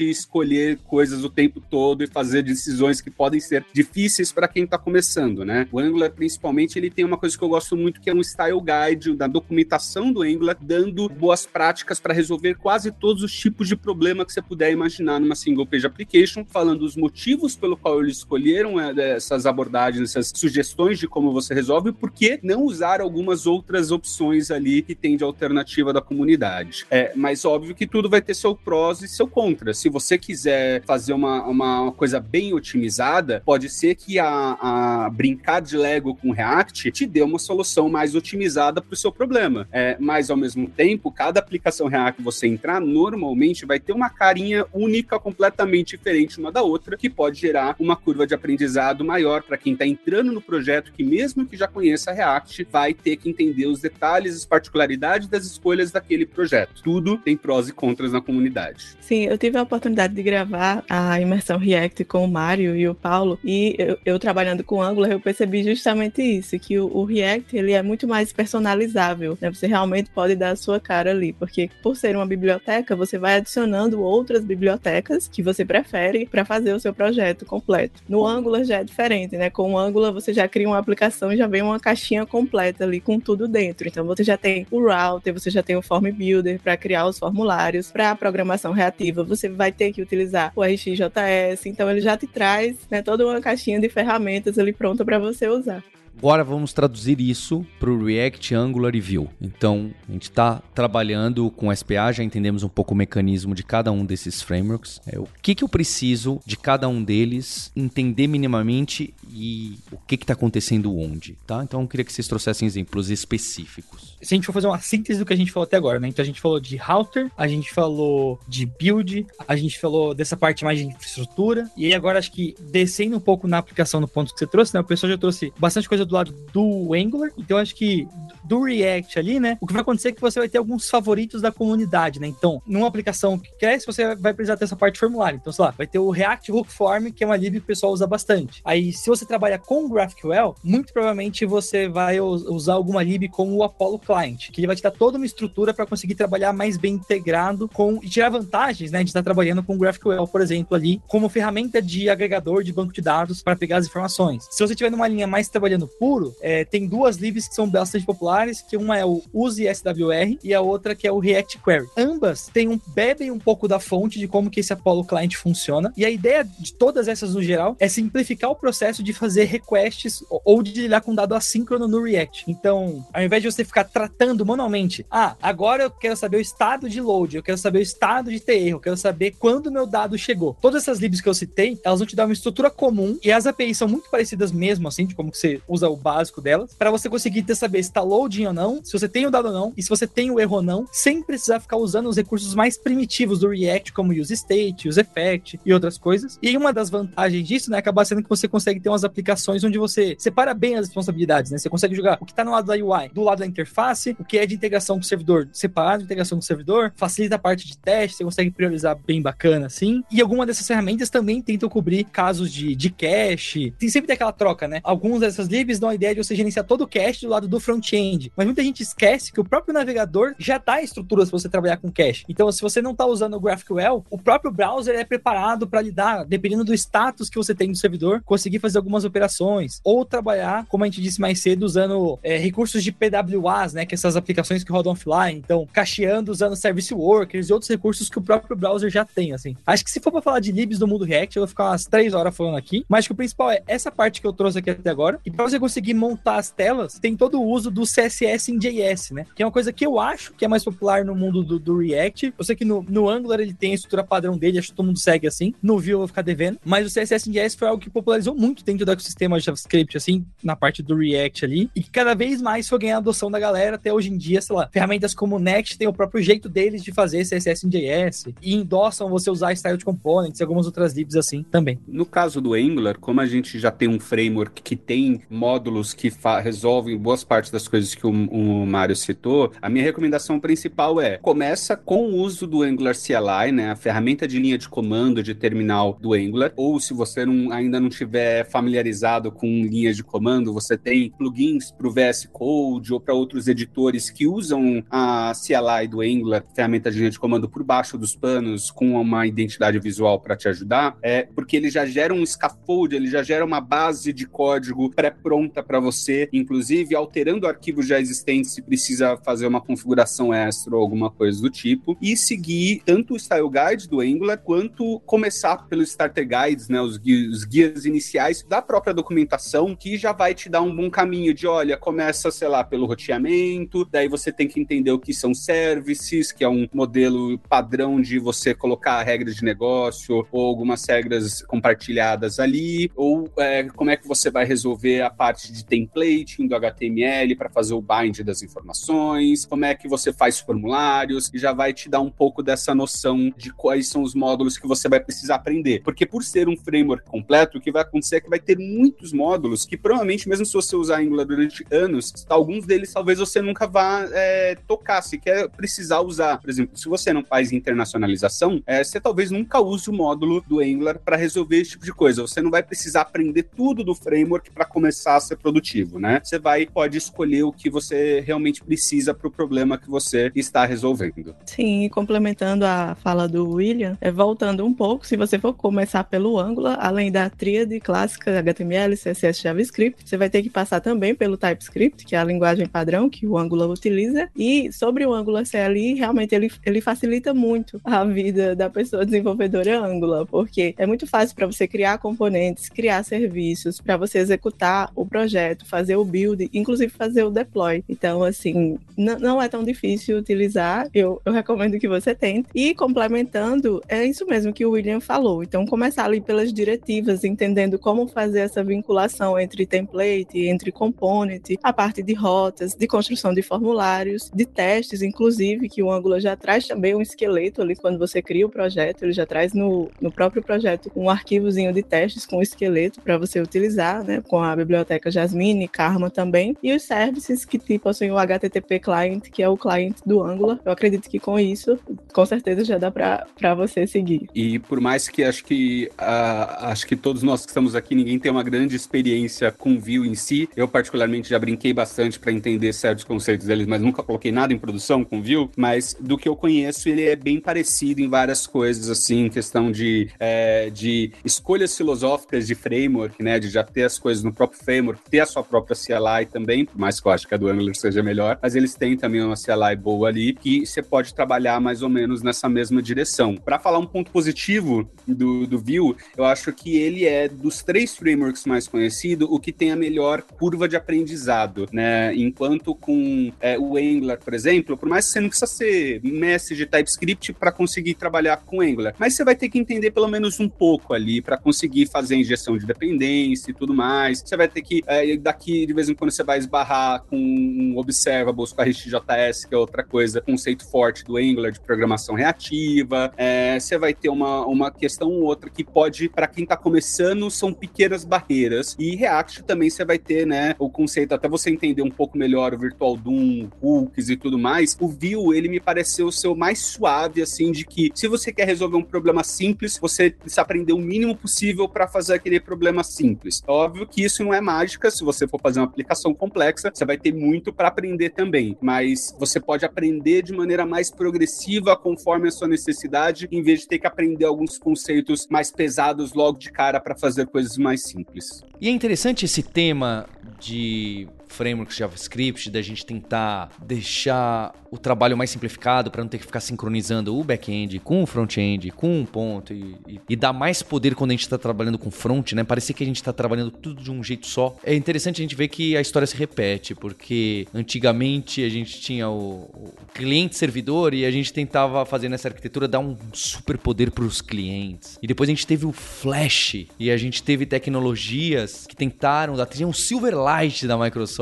escolher coisas o tempo todo e fazer decisões que podem ser difíceis para quem está começando, né? O Angular, principalmente, ele tem uma coisa que eu gosto muito, que é um style guide da documentação do Angular, dando boas práticas para resolver quase todos os tipos de problema que você puder imaginar numa single page application, falando os motivos pelo qual eles escolheram é, essas abordagens, essas sugestões de como você resolve, e por que não usar algumas outras opções ali que tem de alternativa da comunidade. É, mas óbvio que tudo vai ter seu prós e seu contra. Se você quiser fazer uma, uma coisa bem otimizada, pode ser que a, a brincar de Lego com React te dê uma solução mais otimizada para o seu problema. É, mas ao mesmo tempo, cada aplicação React que você entrar, normalmente vai ter uma carinha única, completamente diferente uma da outra, que pode gerar uma curva de aprendizado maior para quem está entrando no projeto, que mesmo que já conheça React, vai ter que entender os detalhes, as particularidades das escolhas daquele projeto. Tudo tem prós e contras na comunidade. Sim, eu tive a oportunidade de gravar a imersão React com o Mário e o Paulo, e eu, eu trabalhando com Angular, eu percebi justamente isso, que o, o, React ele é muito mais personalizável, né? Você realmente pode dar a sua cara ali, porque por ser uma biblioteca, você vai adicionando outras bibliotecas que você prefere para fazer o seu projeto completo. No Angular já é diferente, né? Com o Angular você já cria uma aplicação e já vem uma caixinha completa ali com tudo dentro. Então você já tem o router, você já tem o form builder para criar os formulários, para a programação reativa você vai ter que utilizar o RxJS, então ele já te traz né, toda uma caixinha de ferramentas ali pronta para você usar. Agora vamos traduzir isso para o React, Angular e Vue. Então, a gente está trabalhando com SPA, já entendemos um pouco o mecanismo de cada um desses frameworks. É, o que, que eu preciso de cada um deles entender minimamente e o que está acontecendo onde, tá? Então, eu queria que vocês trouxessem exemplos específicos. Se a gente for fazer uma síntese do que a gente falou até agora, né? Então, a gente falou de router, a gente falou de build, a gente falou dessa parte mais de infraestrutura, e aí agora acho que descendo um pouco na aplicação no ponto que você trouxe, né? O pessoal já trouxe bastante coisa do lado do Angular, então acho que do React ali, né? O que vai acontecer é que você vai ter alguns favoritos da comunidade, né? Então, numa aplicação que cresce, você vai precisar ter essa parte de formulário. Então, sei lá, vai ter o React Hook Form, que é uma lib que o pessoal usa bastante. Aí, se você trabalha com GraphQL, muito provavelmente você vai usar alguma lib como o Apollo Client, que ele vai te dar toda uma estrutura para conseguir trabalhar mais bem integrado com e tirar vantagens, né, de estar trabalhando com GraphQL, por exemplo, ali como ferramenta de agregador de banco de dados para pegar as informações. Se você tiver numa linha mais trabalhando puro, é, tem duas libs que são bastante populares que uma é o Use SWR e a outra que é o React Query. Ambas têm um, bebem um pouco da fonte de como que esse Apollo Client funciona. E a ideia de todas essas no geral é simplificar o processo de fazer requests ou de lidar com dado assíncrono no React. Então, ao invés de você ficar tratando manualmente, ah, agora eu quero saber o estado de load, eu quero saber o estado de erro, eu quero saber quando meu dado chegou. Todas essas libs que eu citei, elas vão te dar uma estrutura comum e as APIs são muito parecidas mesmo, assim, de como você usa o básico delas, para você conseguir ter saber se está ou não, se você tem o dado ou não, e se você tem o erro ou não, sem precisar ficar usando os recursos mais primitivos do React, como use state, use effect e outras coisas. E uma das vantagens disso, né, acaba sendo que você consegue ter umas aplicações onde você separa bem as responsabilidades, né? Você consegue jogar o que está no lado da UI, do lado da interface, o que é de integração com o servidor separado, integração com o servidor, facilita a parte de teste, você consegue priorizar bem bacana, assim. E alguma dessas ferramentas também tentam cobrir casos de, de cache. Tem sempre aquela troca, né? Algumas dessas libs dão a ideia de você gerenciar todo o cache do lado do front-end, mas muita gente esquece que o próprio navegador já dá estruturas para você trabalhar com cache. Então, se você não está usando o GraphQL, o próprio browser é preparado para lidar, dependendo do status que você tem no servidor, conseguir fazer algumas operações ou trabalhar, como a gente disse mais cedo, usando é, recursos de PWAs, né, que essas aplicações que rodam offline, então cacheando usando service workers e outros recursos que o próprio browser já tem, assim. Acho que se for para falar de libs do mundo React, eu vou ficar umas três horas falando aqui, mas que o principal é essa parte que eu trouxe aqui até agora, e para você conseguir montar as telas, tem todo o uso do CSS em JS, né, que é uma coisa que eu acho que é mais popular no mundo do, do React. Eu sei que no, no Angular ele tem a estrutura padrão dele, acho que todo mundo segue assim. No Vue eu vou ficar devendo, mas o CSS em JS foi algo que popularizou muito dentro do ecossistema JavaScript, assim, na parte do React ali, e cada vez mais foi ganhando a adoção da galera até hoje em dia, sei lá, ferramentas como Next tem o próprio jeito deles de fazer CSS em JS e endossam você usar Styled Components e algumas outras libs assim também. No caso do Angular, como a gente já tem um framework que tem módulos que resolvem boas partes das coisas que o, o Mário citou, a minha recomendação principal é começa com o uso do Angular CLI, né, a ferramenta de linha de comando de terminal do Angular, ou se você não, ainda não tiver familiarizado com linhas de comando, você tem plugins para o VS Code ou para outros editores que usam a CLI do Angular, ferramenta de linha de comando por baixo dos panos com uma identidade visual para te ajudar, é porque ele já gera um scaffold, ele já gera uma base de código pré-pronta para você, inclusive alterando arquivos já existentes se precisa fazer uma configuração extra ou alguma coisa do tipo, e seguir tanto o style guide do Angular quanto começar pelos starter guides, né, os, guias, os guias iniciais da própria documentação, que já vai te dar um bom caminho de, olha, começa, sei lá, pelo roteamento, daí você tem que entender o que são services, que é um modelo padrão de você colocar regras de negócio ou algumas regras compartilhadas ali, ou é, como é que você vai resolver a parte de templating do HTML para fazer o bind das informações, como é que você faz formulários, e já vai te dar um pouco dessa noção de quais são os módulos que você vai precisar aprender. Porque por ser um framework completo, o que vai acontecer é que vai ter muitos módulos que provavelmente, mesmo se você usar Angular durante anos, alguns deles talvez você nunca vá é, tocar, se quer precisar usar. Por exemplo, se você não faz internacionalização, é, você talvez nunca use o módulo do Angular para resolver esse tipo de coisa. Você não vai precisar aprender tudo do framework para começar a ser produtivo, né? Você vai, pode escolher o que você realmente precisa para o problema que você está resolvendo. Sim, e complementando a fala do William, é, voltando um pouco, se você for começar pelo Angular, além da tríade clássica HTML, CSS, JavaScript, você vai ter que passar também pelo TypeScript, que é a linguagem padrão que o Angular utiliza. E sobre o Angular CLI, realmente ele, ele facilita muito a vida da pessoa desenvolvedora Angular, porque é muito fácil para você criar componentes, criar serviços, para você executar o projeto, fazer o build, inclusive fazer o deploy. Então, assim, não é tão difícil utilizar. Eu, eu recomendo que você tente. E complementando, é isso mesmo que o William falou. Então, começar ali pelas diretivas, entendendo como fazer essa vinculação entre template, entre component, a parte de rotas, de construção de formulários, de testes, inclusive, que o Angular já traz também um esqueleto ali quando você cria o projeto, ele já traz no, no próprio projeto um arquivozinho de testes com o esqueleto para você utilizar, né, com a biblioteca Jasmine, Karma também, e os services que possuem o HTTP client, que é o client do Angular. Eu acredito que com isso, com certeza já dá para você seguir. E por mais que acho que uh, acho que todos nós que estamos aqui, ninguém tem uma grande experiência com Vue em si. Eu particularmente já brinquei bastante para entender certos conceitos deles, mas nunca coloquei nada em produção com Vue. Mas do que eu conheço, ele é bem parecido em várias coisas, assim, questão de, é, de escolhas filosóficas de framework, né? De já ter as coisas no próprio framework, ter a sua própria CLI também, por mais que eu acho do Angular seja melhor, mas eles têm também uma CLI boa ali que você pode trabalhar mais ou menos nessa mesma direção. Para falar um ponto positivo do, do Vue, eu acho que ele é dos três frameworks mais conhecidos o que tem a melhor curva de aprendizado, né? Enquanto com é, o Angular, por exemplo, por mais que você não precisa ser mestre de TypeScript para conseguir trabalhar com Angular, mas você vai ter que entender pelo menos um pouco ali para conseguir fazer injeção de dependência e tudo mais. Você vai ter que, é, daqui de vez em quando você vai esbarrar com um observables, com a RxJS, que é outra coisa, conceito forte do Angular de programação reativa. É, você vai ter uma, uma questão ou outra que pode, para quem está começando, são pequenas barreiras. E React também você vai ter, né, o conceito, até você entender um pouco melhor o Virtual Doom, hooks e tudo mais. O Vue, ele me pareceu ser o mais suave, assim, de que se você quer resolver um problema simples, você precisa aprender o mínimo possível para fazer aquele problema simples. Óbvio que isso não é mágica, se você for fazer uma aplicação complexa, você vai ter muito para aprender também, mas você pode aprender de maneira mais progressiva conforme a sua necessidade, em vez de ter que aprender alguns conceitos mais pesados logo de cara para fazer coisas mais simples. E é interessante esse tema de frameworks JavaScript, da gente tentar deixar o trabalho mais simplificado para não ter que ficar sincronizando o back-end com o front-end, com um ponto e, e, e, dar mais poder quando a gente está trabalhando com front, né? Parecer que a gente está trabalhando tudo de um jeito só. É interessante a gente ver que a história se repete, porque antigamente a gente tinha o, o cliente-servidor e a gente tentava fazer nessa arquitetura dar um super poder para os clientes. E depois a gente teve o Flash e a gente teve tecnologias que tentaram dar, tinha um Silverlight da Microsoft.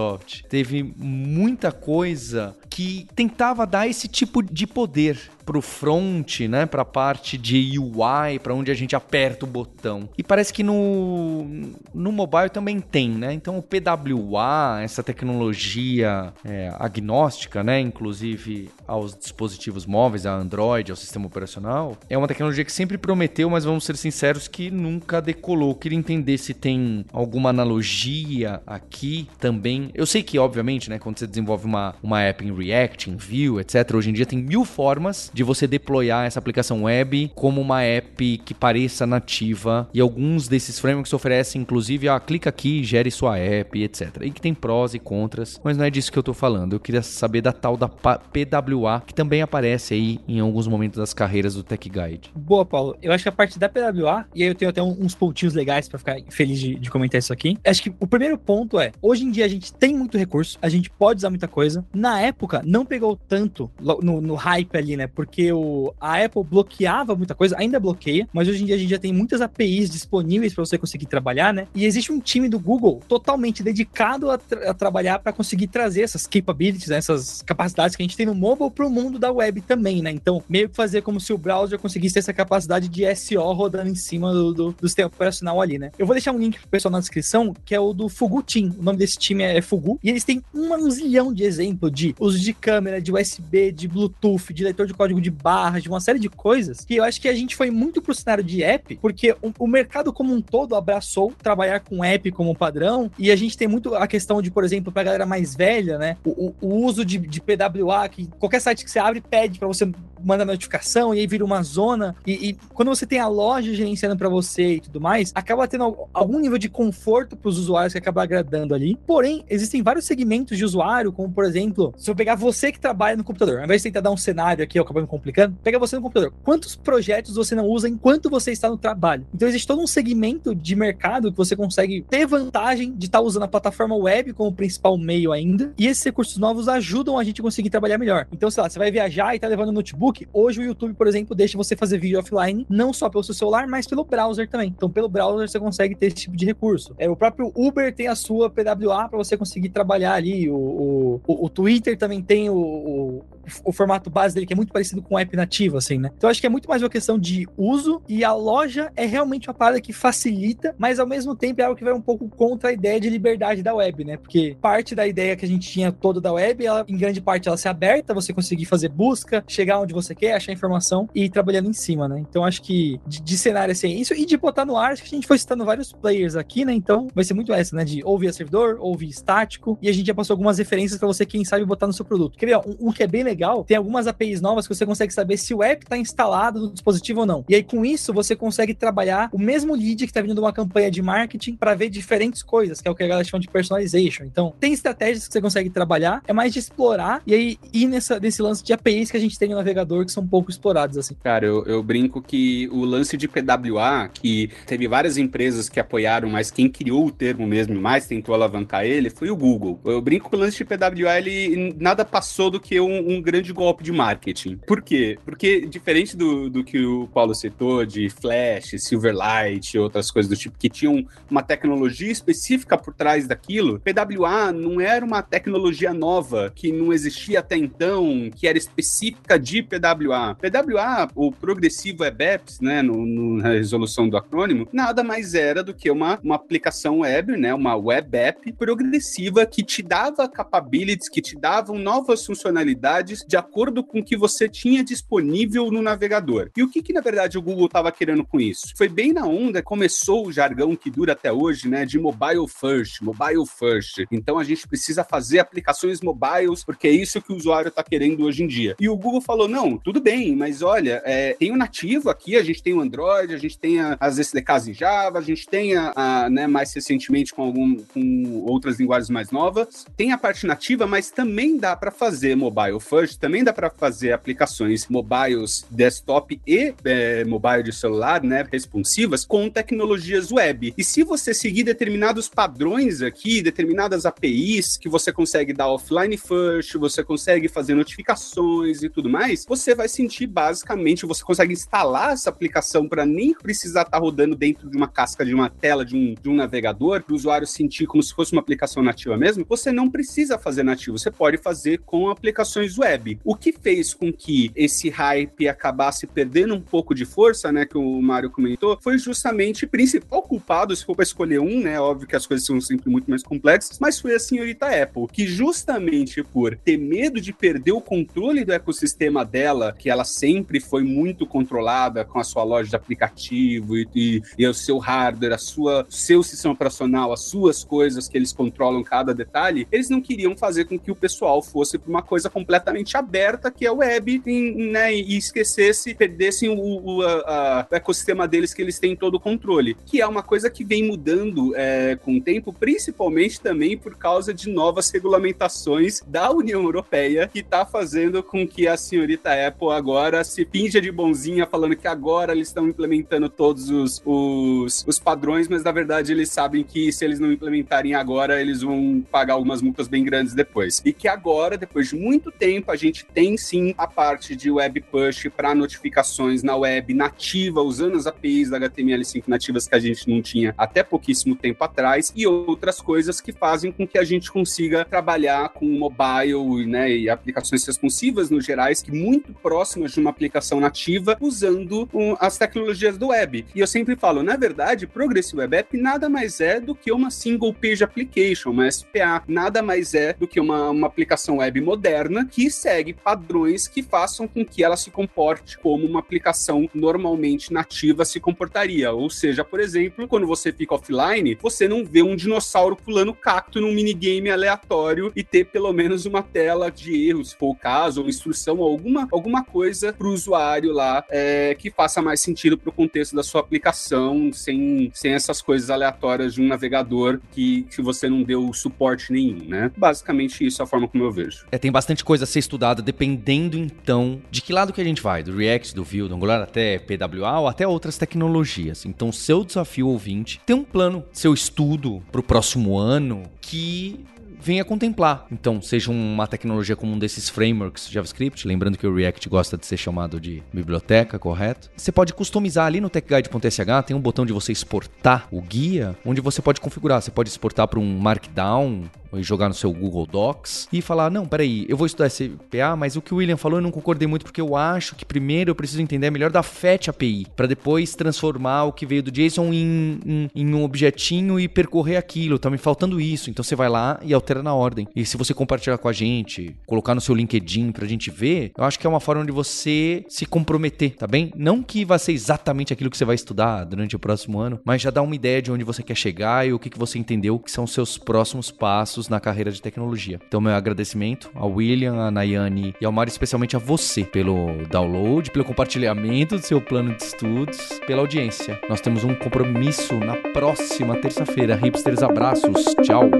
Teve muita coisa que tentava dar esse tipo de poder pro front, né, para a parte de UI, para onde a gente aperta o botão. E parece que no no mobile também tem, né? Então o PWA, essa tecnologia é, agnóstica, né, inclusive aos dispositivos móveis, a Android, ao sistema operacional, é uma tecnologia que sempre prometeu, mas vamos ser sinceros que nunca decolou. Eu queria entender se tem alguma analogia aqui também. Eu sei que, obviamente, né, quando você desenvolve uma, uma app em React, em Vue, etc., hoje em dia tem mil formas de você deployar essa aplicação web como uma app que pareça nativa. E alguns desses frameworks oferecem, inclusive, ah, clica aqui, gere sua app, etc. E que tem prós e contras, mas não é disso que eu tô falando. Eu queria saber da tal da PWA, que também aparece aí em alguns momentos das carreiras do Tech Guide. Boa, Paulo. Eu acho que a parte da PWA, e aí eu tenho até uns pontinhos legais para ficar feliz de, de comentar isso aqui. Acho que o primeiro ponto é: hoje em dia a gente tem muito recurso, a gente pode usar muita coisa. Na época, não pegou tanto no, no hype ali, né? Porque o, a Apple bloqueava muita coisa, ainda bloqueia, mas hoje em dia a gente já tem muitas APIs disponíveis para você conseguir trabalhar, né? E existe um time do Google totalmente dedicado a, tra a trabalhar para conseguir trazer essas capabilities, né? essas capacidades que a gente tem no mobile para o mundo da web também, né? Então, meio que fazer como se o browser conseguisse essa capacidade de SEO rodando em cima do, do, do sistema operacional ali, né? Eu vou deixar um link pro pessoal na descrição, que é o do Fugu Team. O nome desse time é Fugu. E eles têm um zilhão de exemplo de uso de câmera, de USB, de Bluetooth, de leitor de código de barras, de uma série de coisas, que eu acho que a gente foi muito pro cenário de app, porque o, o mercado como um todo abraçou trabalhar com app como padrão, e a gente tem muito a questão de, por exemplo, pra galera mais velha, né, o, o uso de, de PWA, que qualquer site que você abre pede para você mandar notificação, e aí vira uma zona, e, e quando você tem a loja gerenciando para você e tudo mais, acaba tendo algum nível de conforto para os usuários que acaba agradando ali. Porém, existem vários segmentos de usuário, como por exemplo, se eu pegar você que trabalha no computador, ao invés de tentar dar um cenário aqui, eu acabo me complicando, pega você no computador. Quantos projetos você não usa enquanto você está no trabalho? Então existe todo um segmento de mercado que você consegue ter vantagem de estar tá usando a plataforma web como principal meio ainda, e esses recursos novos ajudam a gente a conseguir trabalhar melhor. Então, sei lá, você vai viajar e tá levando notebook, hoje o YouTube, por exemplo, deixa você fazer vídeo offline, não só pelo seu celular, mas pelo browser também. Então, pelo browser você consegue ter esse tipo de recurso. É, o próprio Uber tem a sua PWA para você conseguir trabalhar ali, o, o, o Twitter também tem o o formato base dele, que é muito parecido com o app nativo, assim, né? Então acho que é muito mais uma questão de uso e a loja é realmente uma parada que facilita, mas ao mesmo tempo é algo que vai um pouco contra a ideia de liberdade da web, né? Porque parte da ideia que a gente tinha toda da web, ela, em grande parte, ela se aberta, você conseguir fazer busca, chegar onde você quer, achar informação e ir trabalhando em cima, né? Então acho que de, de cenário assim, isso e de botar no ar, acho que a gente foi citando vários players aqui, né? Então vai ser muito essa, né? De ouvir servidor, ouvir estático, e a gente já passou algumas referências para você, quem sabe, botar no seu produto. Quer ver, ó, um, um que é bem legal legal, tem algumas APIs novas que você consegue saber se o app está instalado no dispositivo ou não. E aí, com isso, você consegue trabalhar o mesmo lead que está vindo de uma campanha de marketing para ver diferentes coisas, que é o que a galera chama de personalization. Então, tem estratégias que você consegue trabalhar, é mais de explorar e aí ir nessa, nesse lance de APIs que a gente tem no navegador que são pouco explorados, assim. Cara, eu, eu brinco que o lance de PWA, que teve várias empresas que apoiaram, mas quem criou o termo mesmo mais tentou alavancar ele foi o Google. Eu brinco que o lance de PWA, ele nada passou do que um, um grande golpe de marketing. Por quê? Porque, diferente do, do que o Paulo citou, de Flash, Silverlight e outras coisas do tipo, que tinham uma tecnologia específica por trás daquilo, PWA não era uma tecnologia nova que não existia até então, que era específica de PWA. PWA, o Progressivo Web Apps, né, no, no, na resolução do acrônimo, nada mais era do que uma, uma aplicação web, né, uma web app progressiva que te dava capabilities, que te davam novas funcionalidades de acordo com o que você tinha disponível no navegador. E o que, que na verdade, o Google estava querendo com isso? Foi bem na onda, começou o jargão que dura até hoje, né, de mobile first, mobile first. Então a gente precisa fazer aplicações mobiles, porque é isso que o usuário está querendo hoje em dia. E o Google falou: não, tudo bem, mas olha, é, tem o nativo aqui, a gente tem o Android, a gente tem a, as SDKs em Java, a gente tem a, a né, mais recentemente com, algum, com outras linguagens mais novas, tem a parte nativa, mas também dá para fazer mobile first, também dá para fazer aplicações mobiles desktop e é, mobile de celular, né, responsivas, com tecnologias web. E se você seguir determinados padrões aqui, determinadas APIs que você consegue dar offline first, você consegue fazer notificações e tudo mais, você vai sentir basicamente, você consegue instalar essa aplicação para nem precisar estar tá rodando dentro de uma casca de uma tela de um, de um navegador, para o usuário sentir como se fosse uma aplicação nativa mesmo, você não precisa fazer nativo, você pode fazer com aplicações web. O que fez com que esse hype acabasse perdendo um pouco de força, né, que o Mário comentou, foi justamente o principal culpado, se for para escolher um, né, óbvio que as coisas são sempre muito mais complexas, mas foi a senhorita Apple, que justamente por ter medo de perder o controle do ecossistema dela, que ela sempre foi muito controlada com a sua loja de aplicativo e, e, e o seu hardware, a sua, seu sistema operacional, as suas coisas que eles controlam cada detalhe, eles não queriam fazer com que o pessoal fosse para uma coisa completamente aberta, que é o web, e, né, e esquecesse, perdessem o, o, a, a, ecossistema deles que eles têm todo o controle, que é uma coisa que vem mudando é, com o tempo, principalmente também por causa de novas regulamentações da União Europeia, que está fazendo com que a senhorita Apple agora se pinja de bonzinha, falando que agora eles estão implementando todos os, os, os padrões, mas na verdade eles sabem que se eles não implementarem agora, eles vão pagar algumas multas bem grandes depois. E que agora, depois de muito tempo, a gente tem sim a parte de web push para notificações na web nativa, usando as APIs da HTML5 nativas que a gente não tinha até pouquíssimo tempo atrás, e outras coisas que fazem com que a gente consiga trabalhar com mobile né, e aplicações responsivas no gerais, que muito próximas de uma aplicação nativa, usando um, as tecnologias do web. E eu sempre falo, na verdade, Progressive Web App nada mais é do que uma single page application, uma SPA, nada mais é do que uma, uma aplicação web moderna que segue padrões que façam com que ela se comporte como uma aplicação normalmente nativa se comportaria. Ou seja, por exemplo, quando você fica offline, você não vê um dinossauro pulando cacto num minigame aleatório e ter pelo menos uma tela de erros, se for o caso, ou instrução, ou alguma, alguma coisa para o usuário lá é, que faça mais sentido para o contexto da sua aplicação, sem, sem essas coisas aleatórias de um navegador que, que você não deu suporte nenhum, né? Basicamente isso é a forma como eu vejo. É, tem bastante coisa a ser estudada, dependendo então de que lado que a gente vai, do React, do Vue, do Angular até PWA ou até outras tecnologias. Então, seu desafio ouvinte, tem um plano, seu estudo para o próximo ano que venha contemplar. Então, seja uma tecnologia como um desses frameworks JavaScript, lembrando que o React gosta de ser chamado de biblioteca, correto? Você pode customizar ali no techguide.sh, tem um botão de você exportar o guia, onde você pode configurar. Você pode exportar para um Markdown, jogar no seu Google Docs e falar: não, peraí, eu vou estudar SPA, mas o que o William falou eu não concordei muito porque eu acho que primeiro eu preciso entender melhor da FET API para depois transformar o que veio do JSON em, em, em, um objetinho e percorrer aquilo. Tá me faltando isso. Então você vai lá e altera na ordem. E se você compartilhar com a gente, colocar no seu LinkedIn pra gente ver, eu acho que é uma forma de você se comprometer, tá bem? Não que vai ser exatamente aquilo que você vai estudar durante o próximo ano, mas já dá uma ideia de onde você quer chegar e o que, que você entendeu que são os seus próximos passos passos na carreira de tecnologia. Então, meu agradecimento ao William, a Nayane e ao Mário, especialmente a você, pelo download, pelo compartilhamento do seu plano de estudos, pela audiência. Nós temos um compromisso na próxima terça-feira. Hipsters, abraços. Tchau.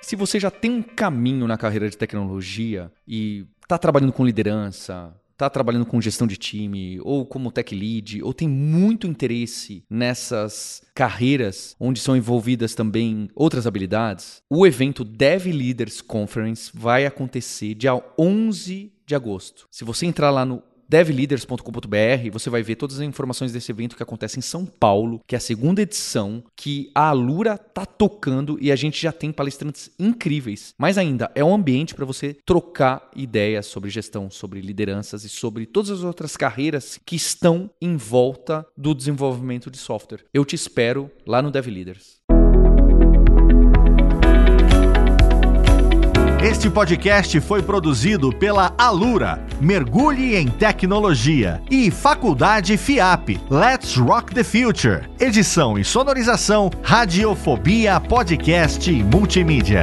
Se você já tem um caminho na carreira de tecnologia e está trabalhando com liderança, está trabalhando com gestão de time, ou como tech lead, ou tem muito interesse nessas carreiras onde são envolvidas também outras habilidades, o evento Dev Leaders Conference vai acontecer dia 11 de agosto. Se você entrar lá no devleaders.com.br, você vai ver todas as informações desse evento que acontece em São Paulo, que é a segunda edição, que a Alura tá tocando e a gente já tem palestrantes incríveis. Mas ainda é um ambiente para você trocar ideias sobre gestão, sobre lideranças e sobre todas as outras carreiras que estão em volta do desenvolvimento de software. Eu te espero lá no Dev Este podcast foi produzido pela Alura, Mergulhe em Tecnologia, e Faculdade FIAP, Let's Rock the Future. Edição e sonorização, Radiofobia Podcast e Multimídia.